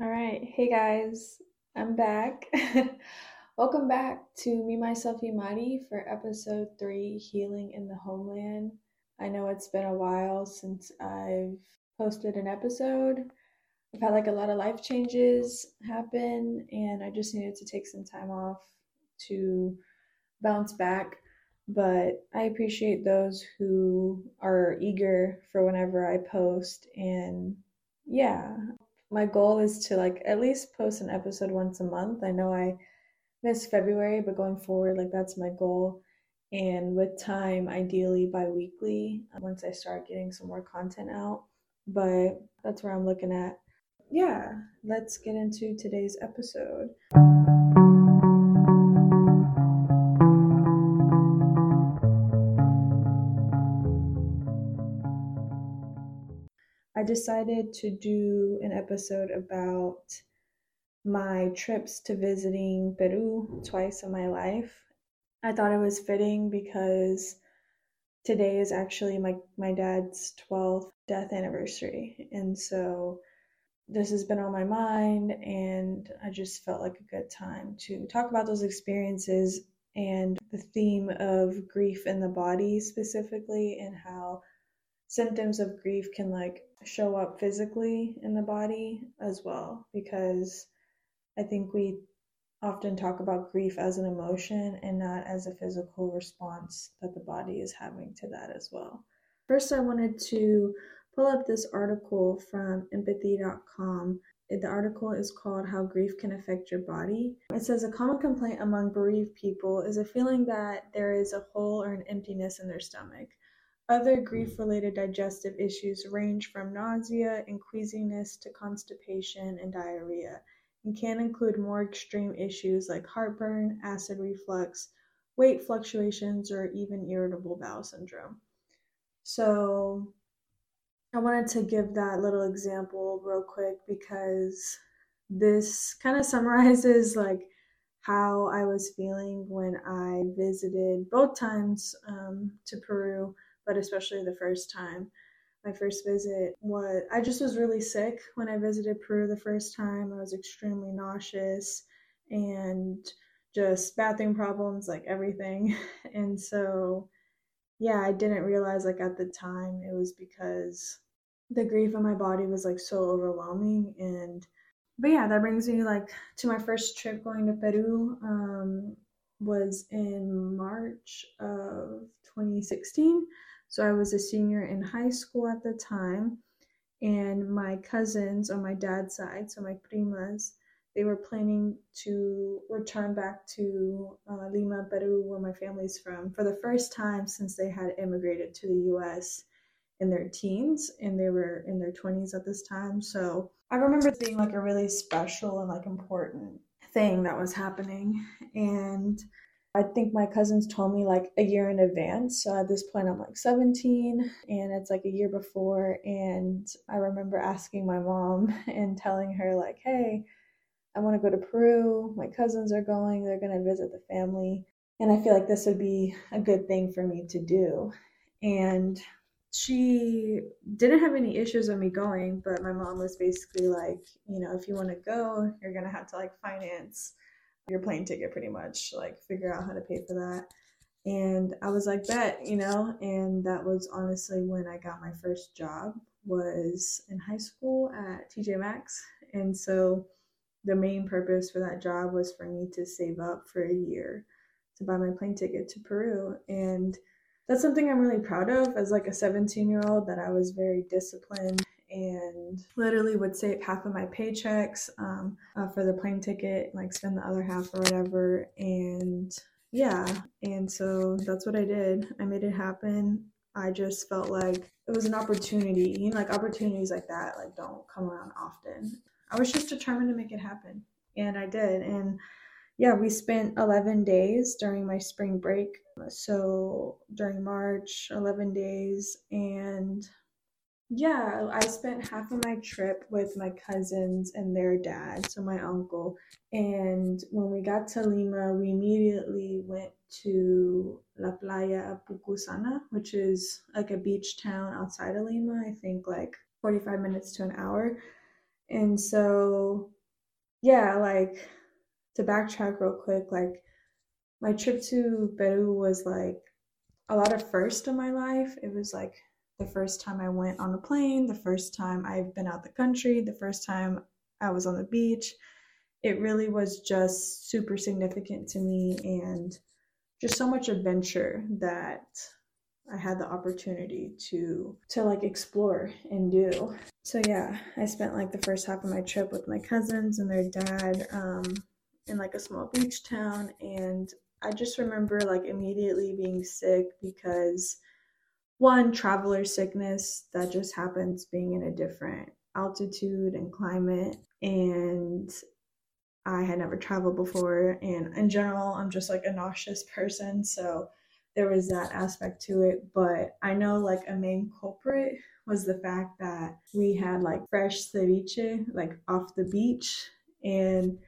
All right. Hey guys, I'm back. Welcome back to Me, Myself, Imari for episode three Healing in the Homeland. I know it's been a while since I've posted an episode. I've had like a lot of life changes happen, and I just needed to take some time off to bounce back. But I appreciate those who are eager for whenever I post, and yeah, my goal is to like at least post an episode once a month. I know I missed February, but going forward, like that's my goal. And with time, ideally bi weekly uh, once I start getting some more content out. But that's where I'm looking at. Yeah, let's get into today's episode. Decided to do an episode about my trips to visiting Peru twice in my life. I thought it was fitting because today is actually my, my dad's 12th death anniversary. And so this has been on my mind, and I just felt like a good time to talk about those experiences and the theme of grief in the body specifically, and how symptoms of grief can like show up physically in the body as well because I think we often talk about grief as an emotion and not as a physical response that the body is having to that as well. First, I wanted to pull up this article from empathy.com. The article is called How Grief Can Affect Your Body. It says a common complaint among bereaved people is a feeling that there is a hole or an emptiness in their stomach. Other grief-related digestive issues range from nausea and queasiness to constipation and diarrhea, and can include more extreme issues like heartburn, acid reflux, weight fluctuations, or even irritable bowel syndrome. So, I wanted to give that little example real quick because this kind of summarizes like how I was feeling when I visited both times um, to Peru but especially the first time. My first visit was, I just was really sick when I visited Peru the first time. I was extremely nauseous and just bathroom problems, like everything. And so, yeah, I didn't realize, like, at the time it was because the grief in my body was like so overwhelming and but yeah that brings me like to my first trip going to peru um was in march of 2016 so I was a senior in high school at the time, and my cousins on my dad's side, so my primas, they were planning to return back to uh, Lima, Peru, where my family's from, for the first time since they had immigrated to the US in their teens and they were in their 20s at this time. So I remember being like a really special and like important thing that was happening. And I think my cousins told me like a year in advance. So at this point, I'm like 17 and it's like a year before. And I remember asking my mom and telling her, like, hey, I want to go to Peru. My cousins are going, they're going to visit the family. And I feel like this would be a good thing for me to do. And she didn't have any issues with me going, but my mom was basically like, you know, if you want to go, you're going to have to like finance your plane ticket pretty much, like figure out how to pay for that. And I was like, bet, you know, and that was honestly when I got my first job was in high school at TJ Maxx. And so the main purpose for that job was for me to save up for a year to buy my plane ticket to Peru. And that's something I'm really proud of as like a 17 year old that I was very disciplined and literally would save half of my paychecks um, uh, for the plane ticket, like spend the other half or whatever. And yeah, and so that's what I did. I made it happen. I just felt like it was an opportunity. You know, like opportunities like that, like don't come around often. I was just determined to make it happen, and I did. And yeah, we spent 11 days during my spring break. So during March, 11 days, and yeah, I spent half of my trip with my cousins and their dad, so my uncle. And when we got to Lima, we immediately went to La Playa Pucusana, which is like a beach town outside of Lima, I think like 45 minutes to an hour. And so, yeah, like to backtrack real quick, like my trip to Peru was like a lot of first in my life. It was like the first time I went on a plane, the first time I've been out the country, the first time I was on the beach. It really was just super significant to me and just so much adventure that I had the opportunity to to like explore and do. So yeah, I spent like the first half of my trip with my cousins and their dad um, in like a small beach town, and I just remember like immediately being sick because one traveler sickness that just happens being in a different altitude and climate and I had never traveled before and in general I'm just like a nauseous person so there was that aspect to it but I know like a main culprit was the fact that we had like fresh ceviche like off the beach and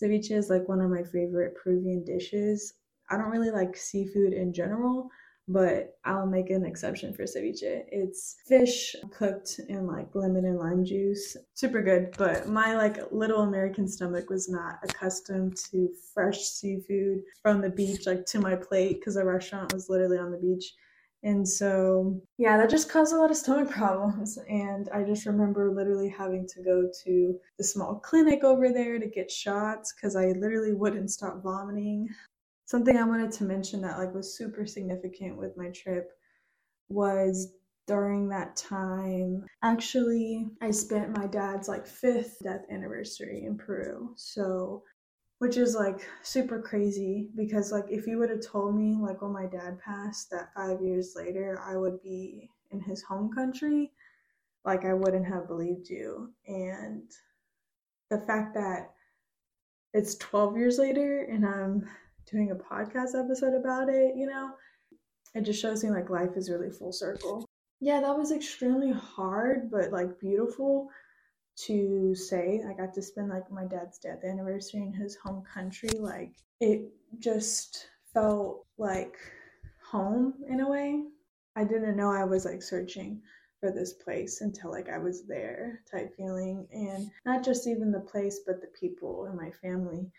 ceviche is like one of my favorite Peruvian dishes. I don't really like seafood in general, but I'll make an exception for ceviche. It's fish cooked in like lemon and lime juice. Super good, but my like little American stomach was not accustomed to fresh seafood from the beach like to my plate because the restaurant was literally on the beach. And so, yeah, that just caused a lot of stomach problems. And I just remember literally having to go to the small clinic over there to get shots because I literally wouldn't stop vomiting something I wanted to mention that like was super significant with my trip was during that time actually I spent my dad's like fifth death anniversary in Peru. So which is like super crazy because like if you would have told me like when my dad passed that 5 years later I would be in his home country like I wouldn't have believed you and the fact that it's 12 years later and I'm doing a podcast episode about it, you know? It just shows me like life is really full circle. Yeah, that was extremely hard, but like beautiful to say. I got to spend like my dad's death anniversary in his home country. Like it just felt like home in a way. I didn't know I was like searching for this place until like I was there type feeling and not just even the place but the people and my family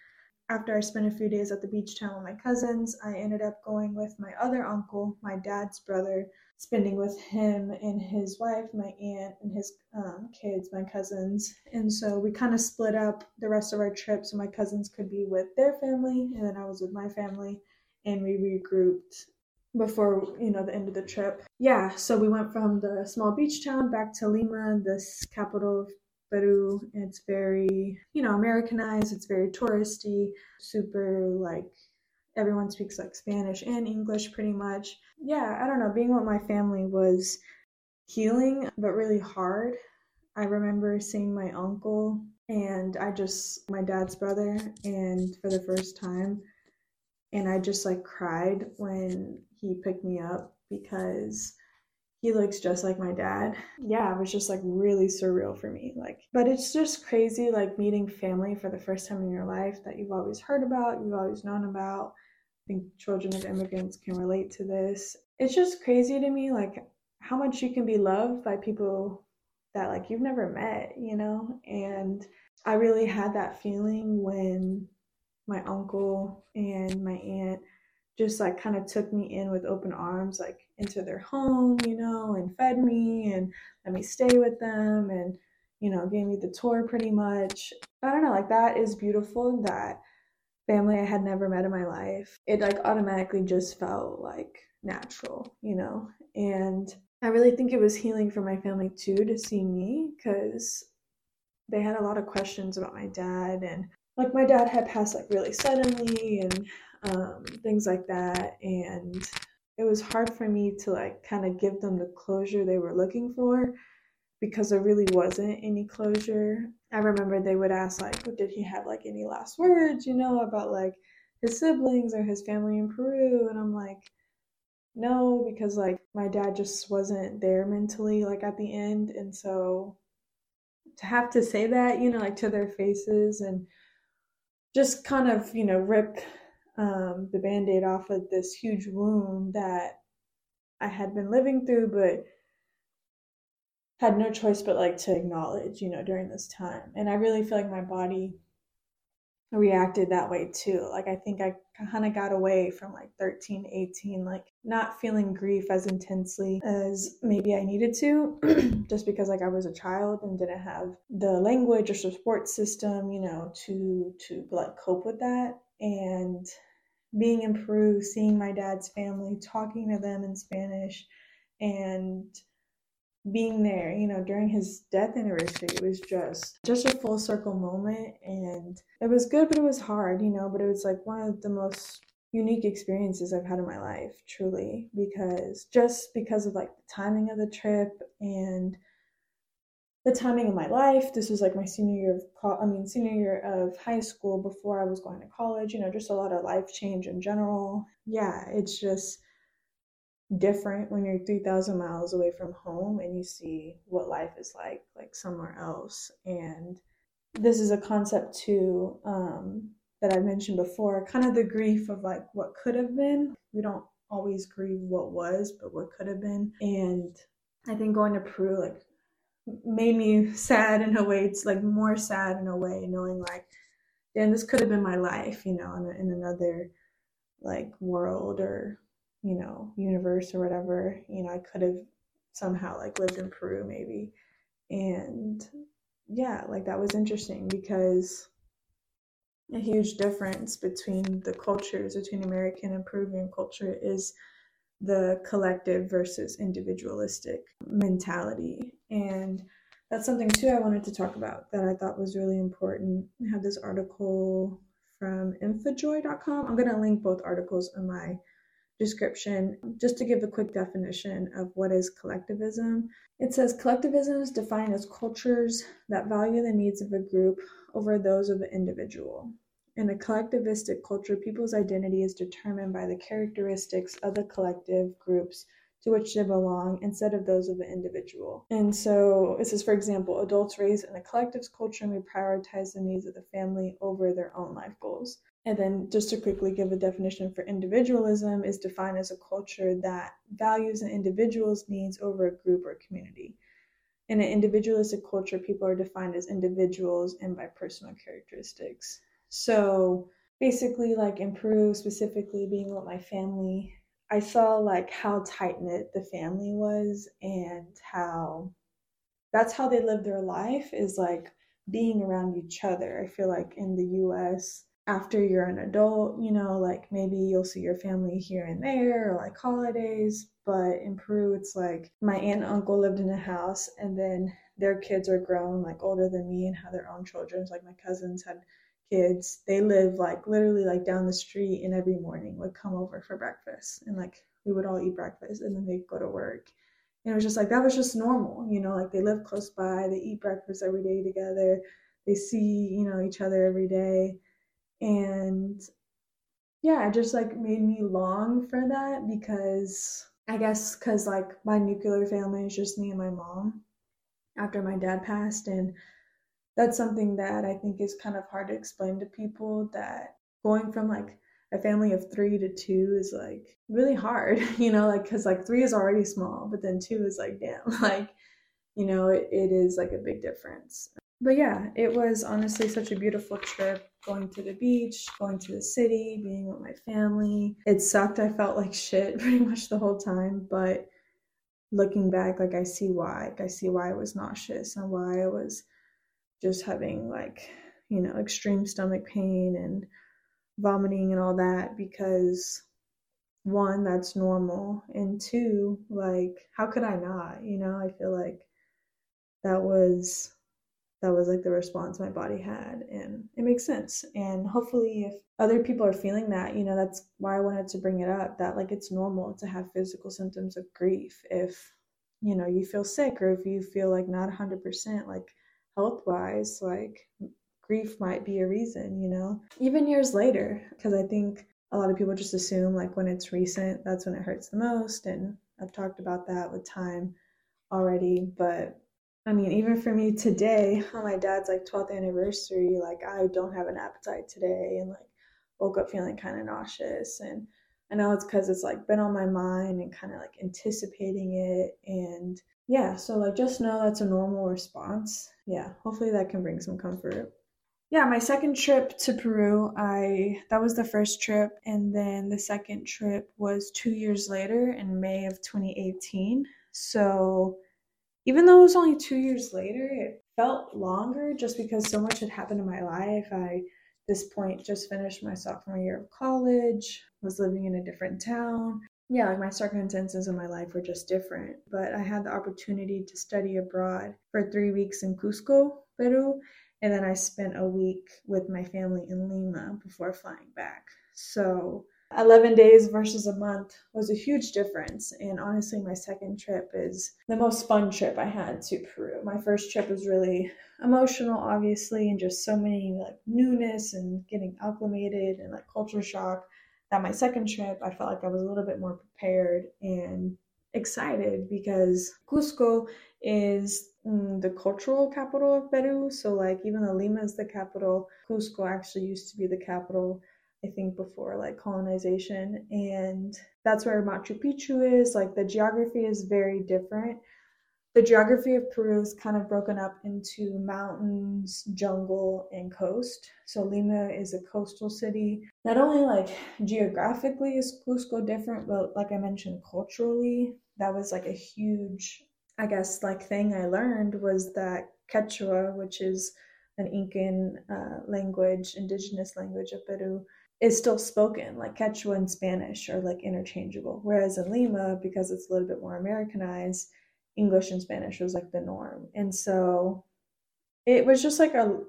after I spent a few days at the beach town with my cousins, I ended up going with my other uncle, my dad's brother, spending with him and his wife, my aunt, and his um, kids, my cousins. And so we kind of split up the rest of our trip so my cousins could be with their family, and then I was with my family, and we regrouped before you know the end of the trip yeah so we went from the small beach town back to lima this capital of Peru. It's very, you know, Americanized. It's very touristy, super like everyone speaks like Spanish and English pretty much. Yeah, I don't know. Being with my family was healing, but really hard. I remember seeing my uncle and I just, my dad's brother, and for the first time, and I just like cried when he picked me up because he looks just like my dad. Yeah, it was just like really surreal for me. Like, but it's just crazy, like meeting family for the first time in your life that you've always heard about, you've always known about. I think children of immigrants can relate to this. It's just crazy to me, like how much you can be loved by people that like you've never met, you know? And I really had that feeling when my uncle and my aunt just like kind of took me in with open arms, like into their home, you know, and fed me and let me stay with them and, you know, gave me the tour pretty much. I don't know, like that is beautiful. That family I had never met in my life, it like automatically just felt like natural, you know, and I really think it was healing for my family too to see me because they had a lot of questions about my dad and like my dad had passed like really suddenly and um, things like that. And it was hard for me to like kind of give them the closure they were looking for because there really wasn't any closure. I remember they would ask like, well, did he have like any last words, you know, about like his siblings or his family in Peru? And I'm like, no, because like my dad just wasn't there mentally like at the end. And so to have to say that, you know, like to their faces and just kind of, you know, rip um, the band aid off of this huge wound that I had been living through, but had no choice but like to acknowledge, you know, during this time. And I really feel like my body reacted that way too. Like I think I kind of got away from like 13, 18, like not feeling grief as intensely as maybe I needed to, just because like I was a child and didn't have the language or support system, you know, to to like cope with that. And being in Peru, seeing my dad's family, talking to them in Spanish, and being there, you know, during his death anniversary, it was just just a full circle moment. And it was good but it was hard, you know, but it was like one of the most unique experiences I've had in my life, truly, because just because of like the timing of the trip and the timing of my life. This was like my senior year of, I mean, senior year of high school before I was going to college. You know, just a lot of life change in general. Yeah, it's just different when you're 3000 miles away from home and you see what life is like like somewhere else and this is a concept too um, that i mentioned before kind of the grief of like what could have been we don't always grieve what was but what could have been and i think going to peru like made me sad in a way it's like more sad in a way knowing like damn this could have been my life you know in, in another like world or you know, universe or whatever, you know, I could have somehow like lived in Peru maybe. And yeah, like that was interesting because a huge difference between the cultures, between American and Peruvian culture, is the collective versus individualistic mentality. And that's something too I wanted to talk about that I thought was really important. I have this article from infijoy.com. I'm going to link both articles in my description, just to give a quick definition of what is collectivism. It says collectivism is defined as cultures that value the needs of a group over those of an individual. In a collectivistic culture, people's identity is determined by the characteristics of the collective groups to which they belong instead of those of the individual. And so this is, for example, adults raised in a collective culture may prioritize the needs of the family over their own life goals. And then, just to quickly give a definition for individualism, is defined as a culture that values an individual's needs over a group or community. In an individualistic culture, people are defined as individuals and by personal characteristics. So, basically, like in Peru, specifically being with my family, I saw like how tight knit the family was and how that's how they live their life is like being around each other. I feel like in the US, after you're an adult, you know, like maybe you'll see your family here and there or like holidays. But in Peru, it's like my aunt and uncle lived in a house and then their kids are grown, like older than me and have their own children. Like my cousins had kids. They live like literally like down the street and every morning would come over for breakfast and like we would all eat breakfast and then they'd go to work. And it was just like that was just normal, you know, like they live close by, they eat breakfast every day together, they see, you know, each other every day and yeah it just like made me long for that because i guess because like my nuclear family is just me and my mom after my dad passed and that's something that i think is kind of hard to explain to people that going from like a family of three to two is like really hard you know like because like three is already small but then two is like damn like you know it, it is like a big difference but yeah, it was honestly such a beautiful trip going to the beach, going to the city, being with my family. It sucked. I felt like shit pretty much the whole time, but looking back, like I see why. Like I see why I was nauseous and why I was just having like, you know, extreme stomach pain and vomiting and all that because one, that's normal. And two, like, how could I not? You know, I feel like that was that was like the response my body had and it makes sense and hopefully if other people are feeling that you know that's why i wanted to bring it up that like it's normal to have physical symptoms of grief if you know you feel sick or if you feel like not 100% like health wise like grief might be a reason you know even years later because i think a lot of people just assume like when it's recent that's when it hurts the most and i've talked about that with time already but I mean, even for me today, on my dad's like 12th anniversary, like I don't have an appetite today and like woke up feeling kind of nauseous. And I know it's because it's like been on my mind and kind of like anticipating it. And yeah, so like just know that's a normal response. Yeah, hopefully that can bring some comfort. Yeah, my second trip to Peru, I that was the first trip and then the second trip was 2 years later in May of 2018. So even though it was only 2 years later, it felt longer just because so much had happened in my life. I this point just finished my sophomore year of college, was living in a different town, yeah, like my circumstances in my life were just different. But I had the opportunity to study abroad for three weeks in Cusco, Peru, and then I spent a week with my family in Lima before flying back. So 11 days versus a month was a huge difference. And honestly, my second trip is the most fun trip I had to Peru. My first trip was really emotional, obviously, and just so many like newness and getting acclimated and like culture shock that my second trip, I felt like I was a little bit more prepared and excited because Cusco is mm, the cultural capital of Peru. So, like, even though Lima is the capital, Cusco actually used to be the capital, I think, before like colonization. And that's where Machu Picchu is. Like, the geography is very different the geography of Peru is kind of broken up into mountains, jungle, and coast. So Lima is a coastal city. Not only like geographically is Cusco different, but like I mentioned, culturally, that was like a huge, I guess, like thing I learned was that Quechua, which is an Incan uh, language, indigenous language of Peru, is still spoken. Like Quechua and Spanish are like interchangeable. Whereas in Lima, because it's a little bit more Americanized, English and Spanish was like the norm. And so it was just like a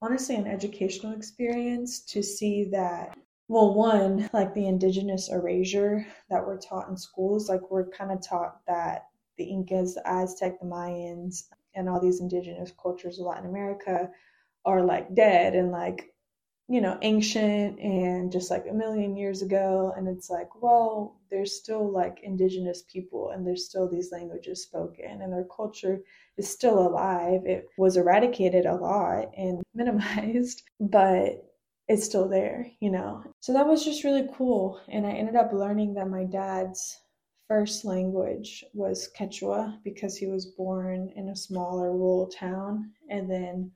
honestly an educational experience to see that well one like the indigenous erasure that we're taught in schools like we're kind of taught that the incas the aztec the mayans and all these indigenous cultures of latin america are like dead and like you know, ancient and just like a million years ago. And it's like, well, there's still like indigenous people and there's still these languages spoken and their culture is still alive. It was eradicated a lot and minimized, but it's still there, you know. So that was just really cool. And I ended up learning that my dad's first language was Quechua because he was born in a smaller rural town. And then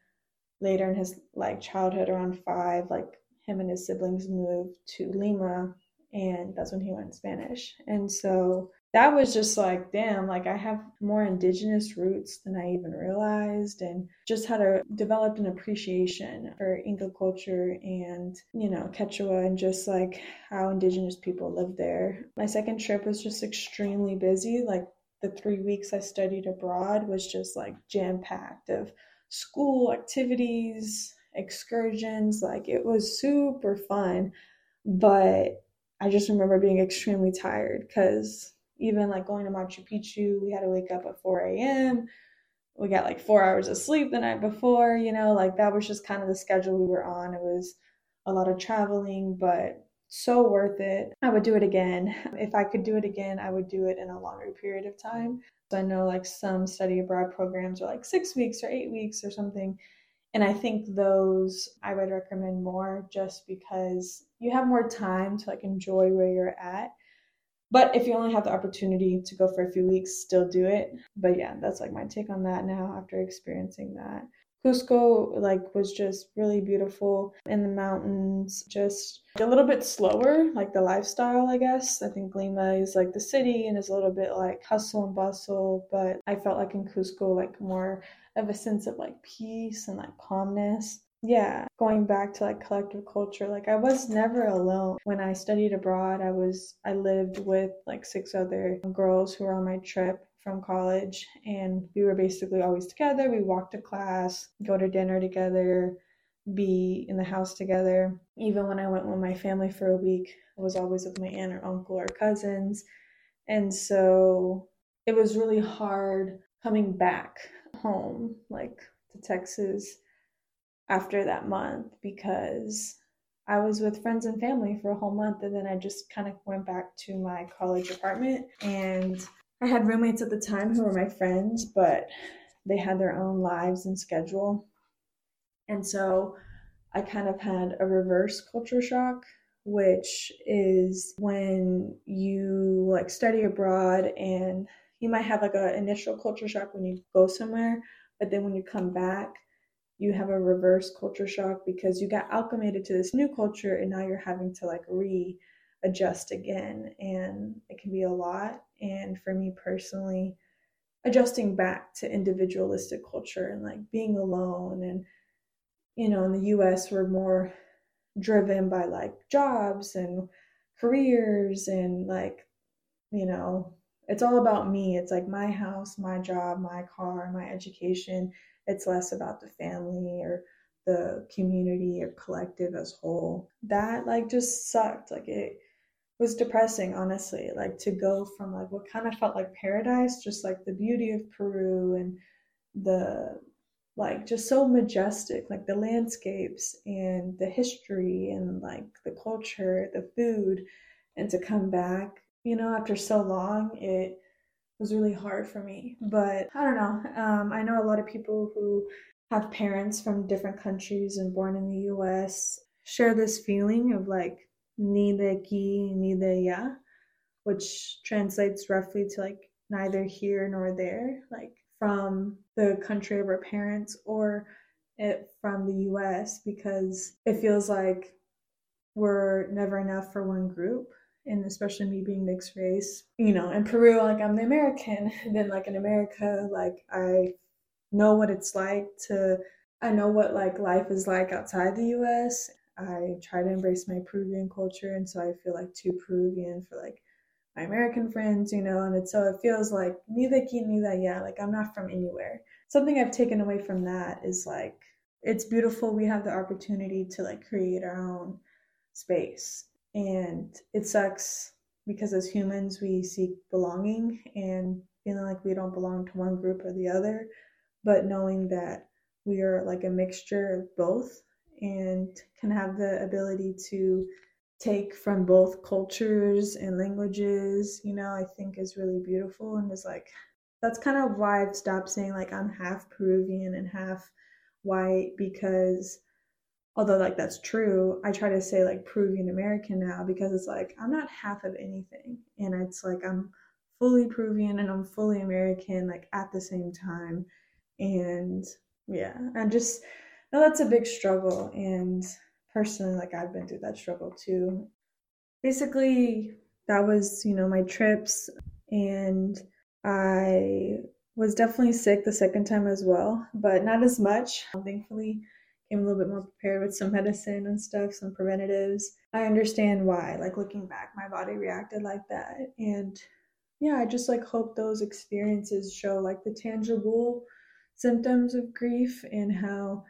later in his like childhood around five like him and his siblings moved to lima and that's when he went spanish. And so that was just like damn like i have more indigenous roots than i even realized and just had a developed an appreciation for inca culture and you know quechua and just like how indigenous people live there. My second trip was just extremely busy like the three weeks i studied abroad was just like jam packed of school activities, excursions. Like it was super fun. But I just remember being extremely tired because even like going to Machu Picchu, we had to wake up at 4 a.m. We got like four hours of sleep the night before, you know, like that was just kind of the schedule we were on. It was a lot of traveling, but so worth it. I would do it again. If I could do it again, I would do it in a longer period of time. I know like some study abroad programs are like six weeks or eight weeks or something. And I think those I would recommend more just because you have more time to like enjoy where you're at. But if you only have the opportunity to go for a few weeks, still do it. But yeah, that's like my take on that now after experiencing that. Cusco like was just really beautiful in the mountains, just a little bit slower, like the lifestyle, I guess. I think Lima is like the city and is a little bit like hustle and bustle, but I felt like in Cusco like more of a sense of like peace and like calmness. Yeah, going back to like collective culture, like I was never alone. When I studied abroad, I was I lived with like six other girls who were on my trip from college and we were basically always together. We walked to class, go to dinner together, be in the house together. Even when I went with my family for a week, I was always with my aunt or uncle or cousins. And so it was really hard coming back home, like to Texas, after that month because I was with friends and family for a whole month. And then I just kind of went back to my college apartment and I had roommates at the time who were my friends, but they had their own lives and schedule. And so I kind of had a reverse culture shock, which is when you like study abroad and you might have like an initial culture shock when you go somewhere, but then when you come back, you have a reverse culture shock because you got acclimated to this new culture and now you're having to like readjust again and it can be a lot. And for me personally adjusting back to individualistic culture and like being alone and you know in the US we're more driven by like jobs and careers and like you know it's all about me. It's like my house my job my car my education. It's less about the family or the community or collective as whole. That like just sucked. Like it was depressing honestly like to go from like what kind of felt like paradise just like the beauty of peru and the like just so majestic like the landscapes and the history and like the culture the food and to come back you know after so long it was really hard for me. But i don't know um, i know a lot of people who have parents from different countries and born in the us share this feeling of like aquí ni de allá which translates roughly to like neither here nor there like from the country of our parents or it from the US because it feels like we're never enough for one group and especially me being mixed race you know in peru like i'm the american and then like in america like i know what it's like to i know what like life is like outside the us i try to embrace my peruvian culture and so i feel like too peruvian for like my American friends, you know, and it's so it feels like neither aquí neither yeah, like I'm not from anywhere. Something I've taken away from that is like it's beautiful we have the opportunity to like create our own space. And it sucks because as humans we seek belonging and feeling like we don't belong to one group or the other, but knowing that we are like a mixture of both and can have the ability to take from both cultures and languages, you know, I think is really beautiful and is like that's kind of why I've stopped saying like I'm half Peruvian and half white because although like that's true, I try to say like Peruvian American now because it's like I'm not half of anything and it's like I'm fully Peruvian and I'm fully American like at the same time and yeah, and just no, that's a big struggle and personally like I've been through that struggle too. Basically, that was, you know, my trips and I was definitely sick the second time as well, but not as much. Thankfully, came a little bit more prepared with some medicine and stuff, some preventatives. I understand why, like looking back, my body reacted like that. And yeah, I just like hope those experiences show like the tangible symptoms of grief and how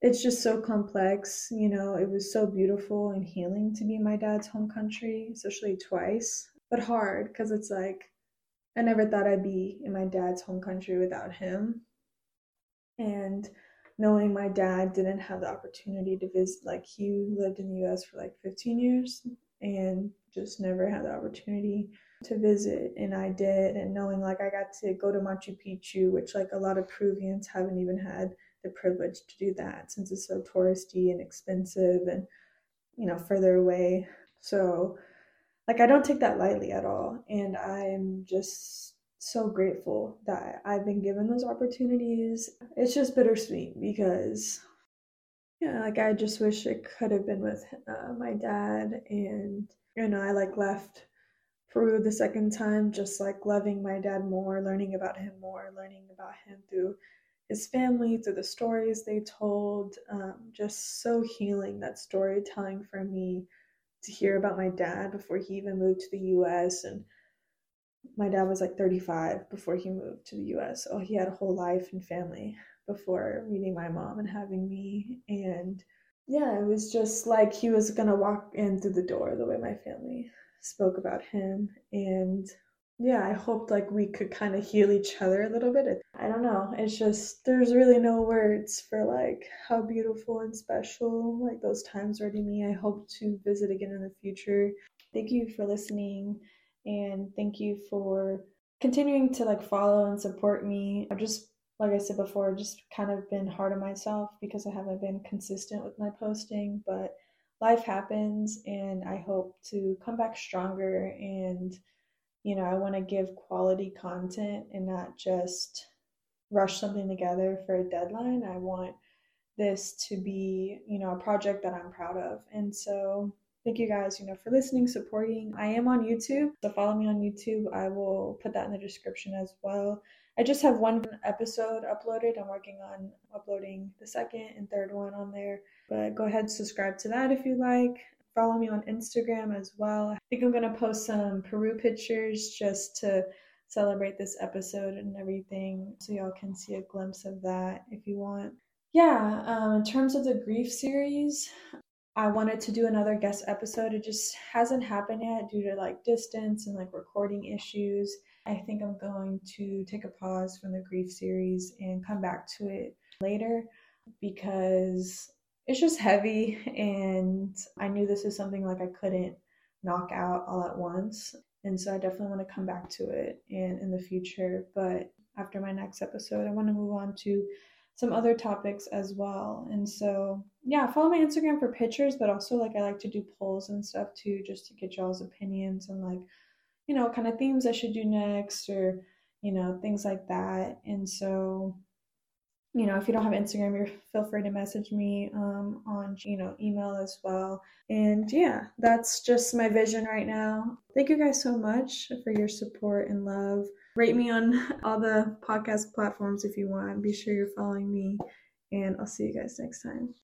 it's just so complex. You know, it was so beautiful and healing to be in my dad's home country, especially twice, but hard because it's like I never thought I'd be in my dad's home country without him. And knowing my dad didn't have the opportunity to visit, like, he lived in the US for like 15 years and just never had the opportunity to visit and I did and knowing like I got to go to Machu Picchu which like a lot of Peruvians haven't even had the privilege to do that since it's so touristy and expensive and you know further away. So like i don't take that lightly at all and i'm just so grateful that i've been given those opportunities. It's just bittersweet because yeah like i just wish it could have been with uh, my dad and you know i like left peru the second time just like loving my dad more learning about him more learning about him through his family, through the stories they told. Um, just so healing that storytelling for me to hear about my dad before he even moved to the US. And my dad was like 35 before he moved to the US. Oh, he had a whole life and family before meeting my mom and having me. And yeah, it was just like he was gonna walk in through the door the way my family spoke about him. And yeah, I hoped like we could kind of heal each other a little bit. I don't know. It's just there's really no words for like how beautiful and special like those times are to me. I hope to visit again in the future. Thank you for listening and thank you for continuing to like follow and support me. I've just like I said before, just kind of been hard on myself because I haven't been consistent with my posting, but life happens and I hope to come back stronger and you know, I want to give quality content and not just rush something together for a deadline. I want this to be, you know, a project that I'm proud of. And so thank you guys, you know, for listening, supporting. I am on YouTube, so follow me on YouTube. I will put that in the description as well. I just have one episode uploaded. I'm working on uploading the second and third one on there. But go ahead subscribe to that if you like. Follow me on Instagram as well. I think I'm going to post some Peru pictures just to celebrate this episode and everything so y'all can see a glimpse of that if you want. Yeah, um, in terms of the grief series, I wanted to do another guest episode. It just hasn't happened yet due to like distance and like recording issues. I think I'm going to take a pause from the grief series and come back to it later because it's just heavy and I knew this is something like I couldn't knock out all at once. And so I definitely want to come back to it in, in the future. But after my next episode, I want to move on to some other topics as well. And so, yeah, follow my Instagram for pictures, but also like I like to do polls and stuff too, just to get y'all's opinions and like you know, kind of themes I should do next or, you know, things like that. And so, you know, if you don't have Instagram, you feel free to message me um, on, you know, email as well. And yeah, that's just my vision right now. Thank you guys so much for your support and love. Rate me on all the podcast platforms if you want. Be sure you're following me, and I'll see you guys next time.